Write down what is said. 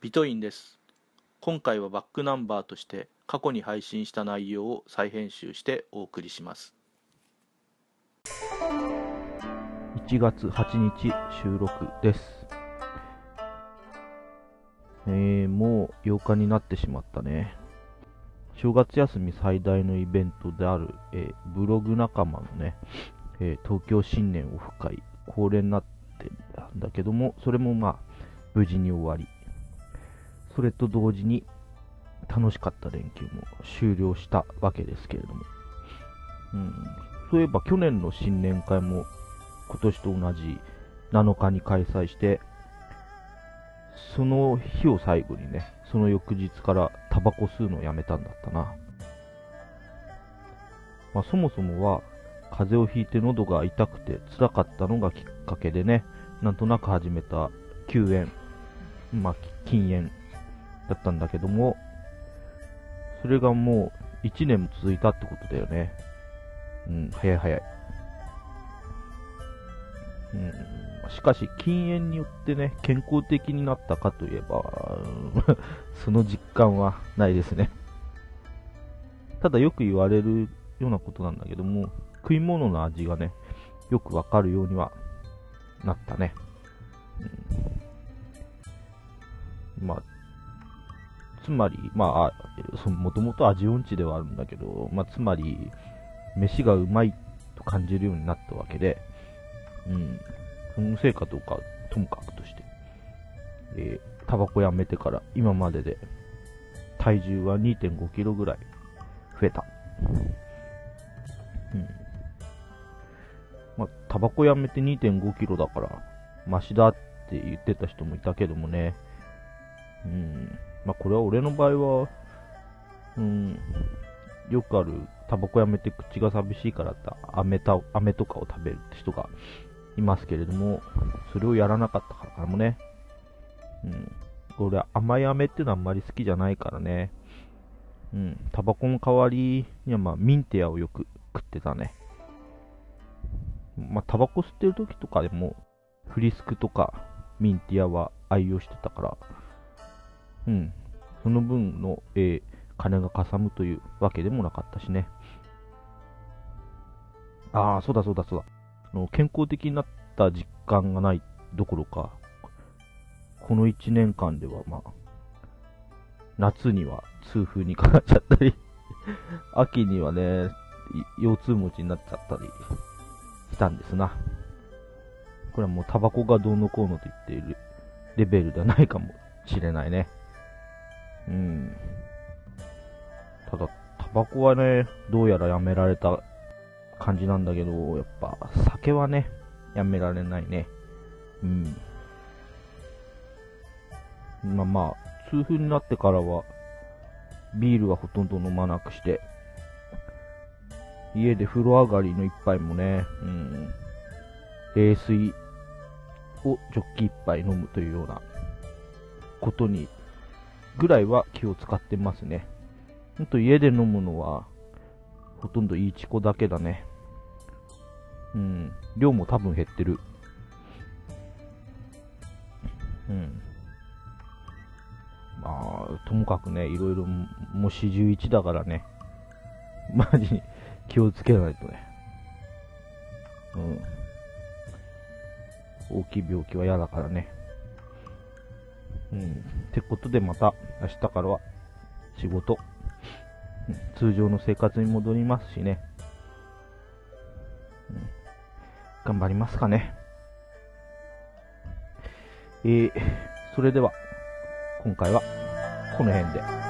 ビトインです。今回はバックナンバーとして過去に配信した内容を再編集してお送りします。1月8日収録です。えー、もう8日になってしまったね。正月休み最大のイベントである、えー、ブログ仲間のね、えー、東京新年オフ会恒例になってたんだけどもそれもまあ無事に終わり。それと同時に楽しかった連休も終了したわけですけれども、うん、そういえば去年の新年会も今年と同じ7日に開催してその日を最後にねその翌日からタバコ吸うのをやめたんだったな、まあ、そもそもは風邪をひいて喉が痛くて辛かったのがきっかけでねなんとなく始めた救援まあ禁煙。だったんだけども、それがもう1年も続いたってことだよね。うん、早い早い。うん、しかし、禁煙によってね、健康的になったかといえば、その実感はないですね。ただよく言われるようなことなんだけども、食い物の味がね、よくわかるようにはなったね。うん、まあ、つまり、まあ、もともと味音痴ではあるんだけど、まあ、つまり、飯がうまいと感じるようになったわけで、うん、そのせいかどうかともかくとして、えー、タバコやめてから今までで体重は2.5キロぐらい増えた。うん。まあ、タバコやめて2.5キロだから、マシだって言ってた人もいたけどもね、うん、まあ、これは俺の場合は、うん、よくある、タバコやめて口が寂しいからって飴た、飴とかを食べるって人がいますけれども、それをやらなかったからかもね、うん、俺甘い飴っていうのはあんまり好きじゃないからね、うん、タバコの代わりにはまあミンティアをよく食ってたね。まあ、タバコ吸ってる時とかでも、フリスクとかミンティアは愛用してたから、うん、その分の、えー、金がかさむというわけでもなかったしね。ああ、そうだそうだそうだ。あの健康的になった実感がないどころか、この1年間では、まあ、夏には痛風にかかっちゃったり 秋にはね、腰痛持ちになっちゃったりしたんですな。これはもうタバコがどうのこうのと言っているレベルではないかもしれないね。うん。ただ、タバコはね、どうやらやめられた感じなんだけど、やっぱ、酒はね、やめられないね。うん。まあまあ、痛風になってからは、ビールはほとんど飲まなくして、家で風呂上がりの一杯もね、うん、冷水をジョッキ一杯飲むというようなことにぐらいは気を使ってますね。ほんと家で飲むのは、ほとんどいいチコだけだね。うん。量も多分減ってる。うん。まあ、ともかくね、いろいろ、もう四十一だからね。マジに気をつけないとね。うん。大きい病気は嫌だからね。うん。ってことでまた明日からは仕事、通常の生活に戻りますしね。うん、頑張りますかね。えー、それでは、今回はこの辺で。